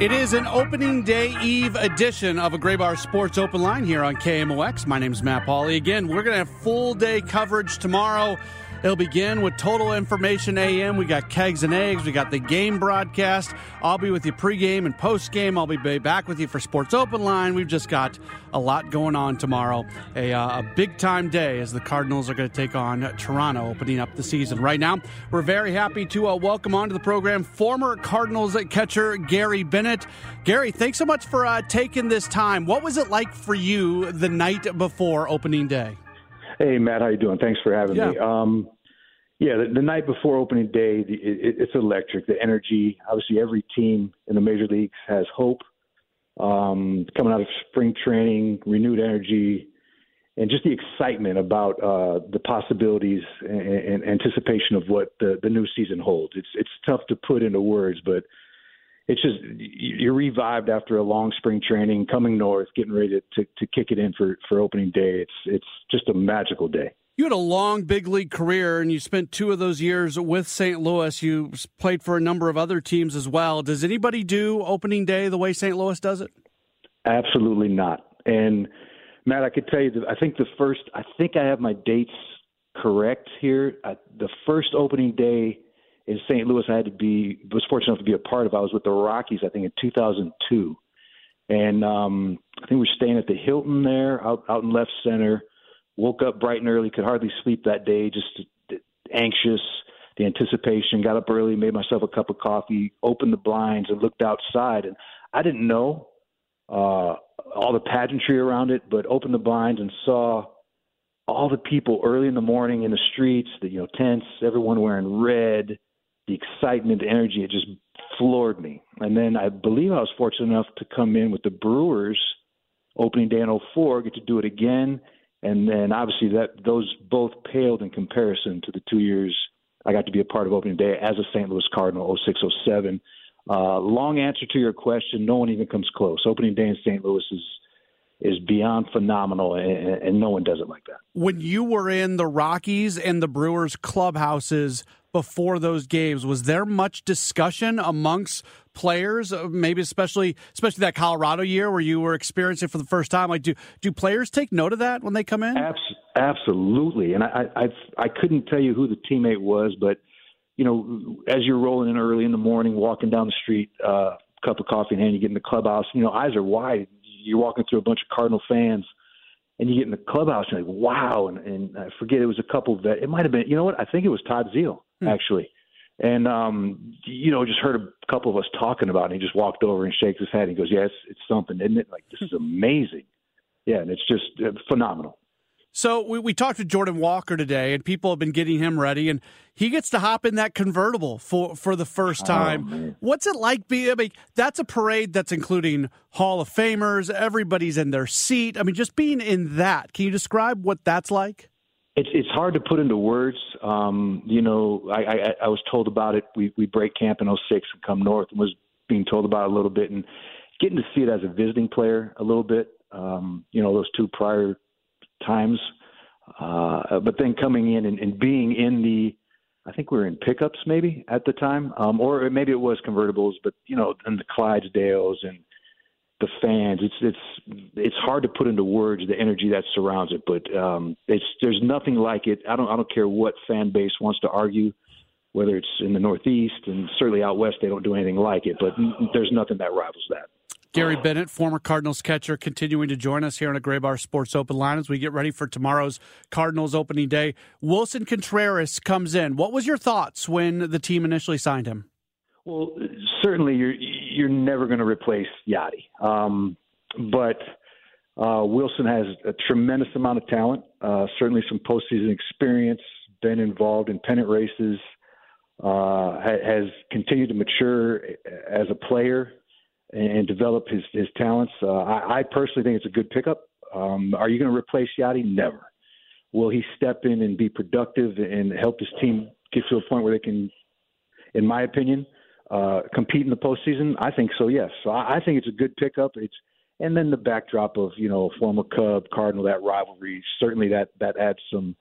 It is an opening day eve edition of a Graybar Sports Open Line here on KMOX. My name is Matt Pauley. Again, we're going to have full day coverage tomorrow. It'll begin with Total Information AM. We got Kegs and Eggs. We got the game broadcast. I'll be with you pregame and postgame. I'll be back with you for Sports Open Line. We've just got a lot going on tomorrow. A, uh, a big time day as the Cardinals are going to take on Toronto, opening up the season. Right now, we're very happy to uh, welcome onto the program former Cardinals catcher Gary Bennett. Gary, thanks so much for uh, taking this time. What was it like for you the night before opening day? Hey Matt, how you doing? Thanks for having Yeah. me. Um, yeah, the, the night before opening day, the, it, it's electric. The energy. Obviously, every team in the major leagues has hope. Um, coming out of spring training, renewed energy, and just the excitement about uh, the possibilities and, and anticipation of what the, the new season holds. It's it's tough to put into words, but it's just you're revived after a long spring training, coming north, getting ready to, to, to kick it in for, for opening day. It's it's just a magical day. You had a long big league career, and you spent two of those years with St. Louis. You played for a number of other teams as well. Does anybody do opening day the way St. Louis does it? Absolutely not. And Matt, I could tell you that I think the first, I think I have my dates correct here. I, the first opening day in St. Louis, I had to be was fortunate enough to be a part of. I was with the Rockies, I think, in 2002, and um, I think we were staying at the Hilton there, out out in left center. Woke up bright and early, could hardly sleep that day, just anxious. The anticipation. Got up early, made myself a cup of coffee, opened the blinds, and looked outside. And I didn't know uh, all the pageantry around it, but opened the blinds and saw all the people early in the morning in the streets, the you know tents, everyone wearing red, the excitement, the energy, it just floored me. And then I believe I was fortunate enough to come in with the Brewers opening day in 04, get to do it again. And then obviously that those both paled in comparison to the two years I got to be a part of opening day as a St. Louis Cardinal, 06, 07. Uh, long answer to your question, no one even comes close. Opening day in St. Louis is is beyond phenomenal, and, and no one does it like that. When you were in the Rockies and the Brewers clubhouses before those games, was there much discussion amongst players? uh, Maybe especially especially that Colorado year where you were experiencing it for the first time. Like, do do players take note of that when they come in? Abs- absolutely, and I, I I couldn't tell you who the teammate was, but you know, as you're rolling in early in the morning, walking down the street, uh, cup of coffee in hand, you get in the clubhouse. You know, eyes are wide. You're walking through a bunch of Cardinal fans, and you get in the clubhouse, and you're like, wow. And, and I forget it was a couple that it might have been. You know what? I think it was Todd Zeile actually. And um, you know, just heard a couple of us talking about it. And he just walked over and shakes his head. And he goes, "Yeah, it's, it's something, isn't it? Like this is amazing. Yeah, and it's just uh, phenomenal." So we, we talked to Jordan Walker today, and people have been getting him ready, and he gets to hop in that convertible for for the first time. What's it like being? I mean, that's a parade that's including Hall of Famers. Everybody's in their seat. I mean, just being in that. Can you describe what that's like? It's it's hard to put into words. Um, you know, I, I I was told about it. We we break camp in 06 and come north, and was being told about it a little bit, and getting to see it as a visiting player a little bit. Um, you know, those two prior times, uh, but then coming in and, and being in the I think we were in pickups maybe at the time, um, or maybe it was convertibles. But you know, and the Clydesdales and the fans. It's it's it's hard to put into words the energy that surrounds it, but um, it's there's nothing like it. I don't I don't care what fan base wants to argue, whether it's in the Northeast and certainly out west they don't do anything like it, but there's nothing that rivals that. Gary Bennett, former Cardinals catcher, continuing to join us here on a Graybar Sports Open Line as we get ready for tomorrow's Cardinals opening day. Willson Contreras comes in. What was your thoughts when the team initially signed him? Well, certainly you're you're never going to replace Yadi, um, but uh, Willson has a tremendous amount of talent. Uh, certainly some postseason experience. Been involved in pennant races. Uh, has continued to mature as a player and develop his his talents. Uh, I, I personally think it's a good pickup. Um, are you going to replace Yadi? Never. Will he step in and be productive and help his team get to a point where they can, in my opinion, uh, compete in the postseason? I think so. Yes. So I, I think it's a good pickup. It's and then the backdrop of you know former Cub Cardinal that rivalry certainly that that adds some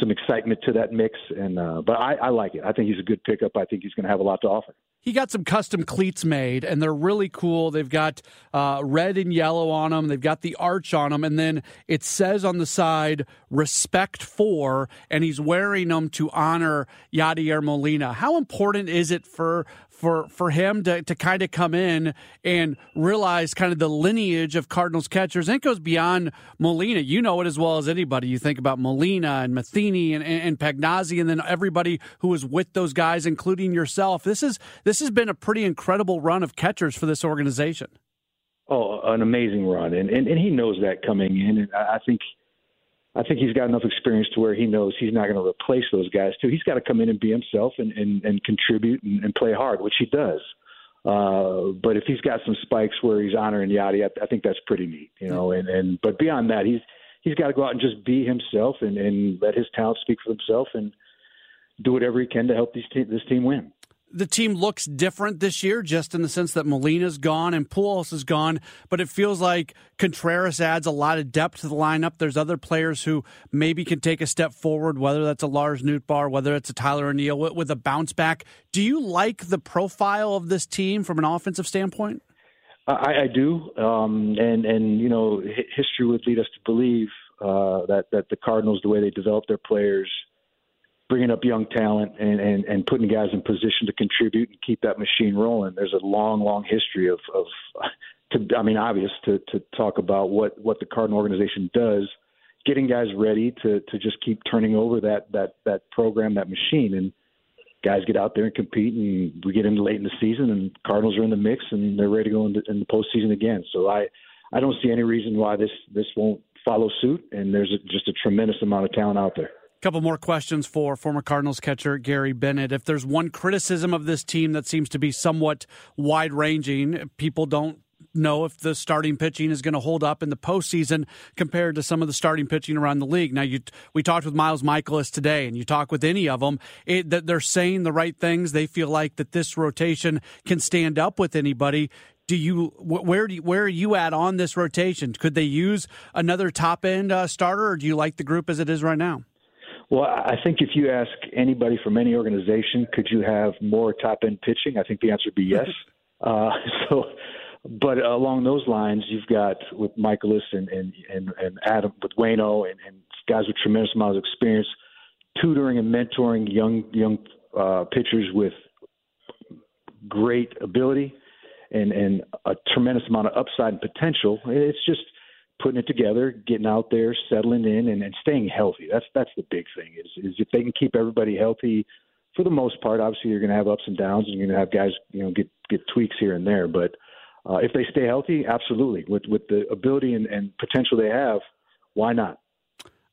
some excitement to that mix. And uh, but I, I like it. I think he's a good pickup. I think he's going to have a lot to offer he got some custom cleats made, and they're really cool. They've got uh, red and yellow on them. They've got the arch on them, and then it says on the side "Respect for," and he's wearing them to honor Yadier Molina. How important is it for for for him to, to kind of come in and realize kind of the lineage of Cardinals catchers. And it goes beyond Molina. You know it as well as anybody. You think about Molina and Matheny and, and, and Pagnazzi and then everybody who was with those guys, including yourself. This is this has been a pretty incredible run of catchers for this organization. Oh, an amazing run. And and, and he knows that coming in. And I think – I think he's got enough experience to where he knows he's not going to replace those guys too. He's got to come in and be himself and and, and contribute and, and play hard, which he does. Uh, but if he's got some spikes where he's honoring Yadi, I, I think that's pretty neat, you know. And and but beyond that, he's he's got to go out and just be himself and and let his talent speak for himself and do whatever he can to help these te- this team win the team looks different this year, just in the sense that Molina's gone and Pujols is gone, but it feels like Contreras adds a lot of depth to the lineup. There's other players who maybe can take a step forward, whether that's a Lars Nootbaar, whether it's a Tyler O'Neill with, with a bounce back. Do you like the profile of this team from an offensive standpoint? I, I do, um, and and you know, history would lead us to believe uh, that that the Cardinals, the way they develop their players bringing up young talent and, and, and putting guys in position to contribute and keep that machine rolling. There's a long, long history of, of to, I mean, obvious to, to talk about what, what the Cardinal organization does, getting guys ready to, to just keep turning over that, that, that program, that machine. And guys get out there and compete and we get into late in the season and Cardinals are in the mix and they're ready to go into in the postseason again. So I, I don't see any reason why this, this won't follow suit. And there's a, just a tremendous amount of talent out there couple more questions for former Cardinals catcher Gary Bennett. If there's one criticism of this team that seems to be somewhat wide ranging, people don't know if the starting pitching is going to hold up in the postseason compared to some of the starting pitching around the league. Now, you we talked with Miles Mikolas today, and you talk with any of them, it, that they're saying the right things. They feel like that this rotation can stand up with anybody. Do you where do you, where are you at on this rotation? Could they use another top end uh, starter, or do you like the group as it is right now? Well, I think if you ask anybody from any organization, could you have more top end pitching? I think the answer would be yes. uh, so, but along those lines, you've got with Mikolas and and and, and Adam with Wayno and, and guys with tremendous amounts of experience, tutoring and mentoring young young uh, pitchers with great ability and and a tremendous amount of upside and potential. It's just putting it together, getting out there, settling in, and, and staying healthy. That's that's the big thing. Is is if they can keep everybody healthy, for the most part, obviously you're going to have ups and downs, and you're going to have guys, you know, get get tweaks here and there. But uh, if they stay healthy, absolutely, with with the ability and, and potential they have, why not?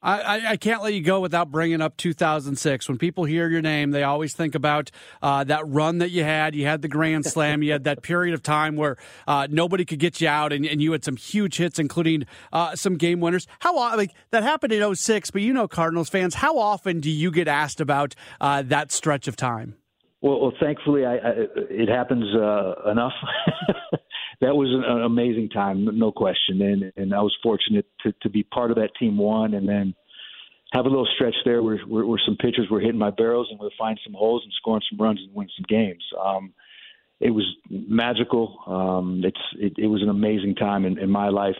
I, I, can't let you go without bringing up 2006. When people hear your name, they always think about uh, that run that you had. You had the Grand Slam. you had that period of time where uh, nobody could get you out, and, and, you had some huge hits, including uh, some game winners. How like that happened in 06, but you know, Cardinals fans, how often do you get asked about uh, that stretch of time? Well, well thankfully, I, I, it happens uh, enough. that was an, amazing time, no question. And and I was fortunate to to be part of that team one, and then have a little stretch there where, where, where some pitchers were hitting my barrels and we're finding some holes and scoring some runs and winning some games. Um, it was magical. Um, it's it, it was an amazing time in, in my life,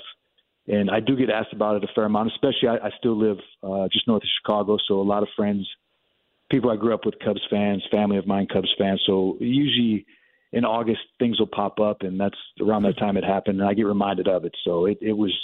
and I do get asked about it a fair amount. Especially, I, I still live uh, just north of Chicago, so a lot of friends, people I grew up with, Cubs fans, family of mine, Cubs fans. So usually in August things will pop up, and that's around that time it happened, and I get reminded of it. So it, it was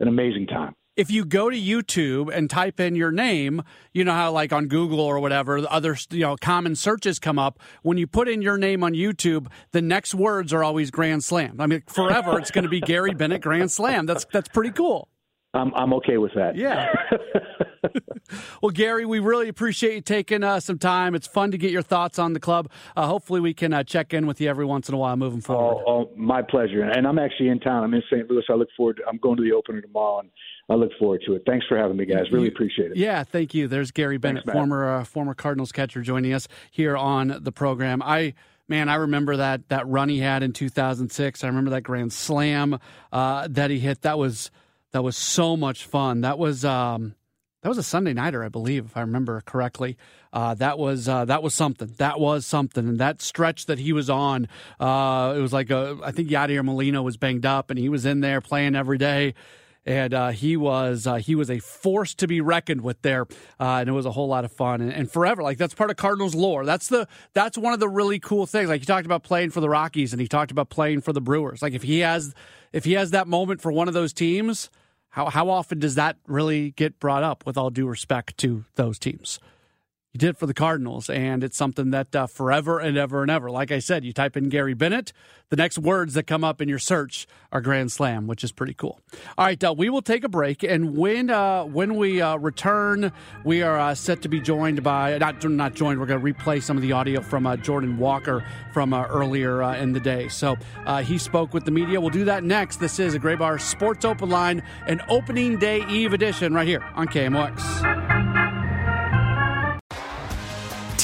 an amazing time if you go to YouTube and type in your name, you know how like on Google or whatever, other you know common searches come up. When you put in your name on YouTube, the next words are always Grand Slam. I mean, forever it's going to be Gary Bennett Grand Slam. That's that's pretty cool. I'm I'm okay with that. Yeah. well, Gary, we really appreciate you taking uh, some time. It's fun to get your thoughts on the club. Uh, hopefully, we can uh, check in with you every once in a while moving forward. Oh, oh, my pleasure. And I'm actually in town. I'm in St. Louis. I look forward. To, I'm going to the opener tomorrow, and I look forward to it. Thanks for having me, guys. Really appreciate it. Yeah, thank you. There's Gary Bennett, Thanks, former uh, former Cardinals catcher, joining us here on the program. I man, I remember that that run he had in 2006. I remember that grand slam uh, that he hit. That was that was so much fun. That was um, that was a Sunday nighter, I believe, if I remember correctly. Uh, that was uh, that was something. That was something. And that stretch that he was on, uh, it was like a, I think Yadier Molina was banged up, and he was in there playing every day and uh, he was uh, he was a force to be reckoned with there, uh, and it was a whole lot of fun and, and, forever. Like that's part of Cardinals lore. That's the that's one of the really cool things. Like he talked about playing for the Rockies, and he talked about playing for the Brewers. Like if he has if he has that moment for one of those teams, how how often does that really get brought up? With all due respect to those teams. You did it for the Cardinals, and it's something that uh, forever and ever and ever. Like I said, you type in Gary Bennett, the next words that come up in your search are Grand Slam, which is pretty cool. All right, uh, we will take a break, and when uh, when we uh, return, we are uh, set to be joined by not not joined. We're going to replay some of the audio from uh, Jordan Walker from earlier in the day. So he spoke with the media. We'll do that next. This is a Graybar Sports Open Line, an opening day Eve edition, right here on KMOX.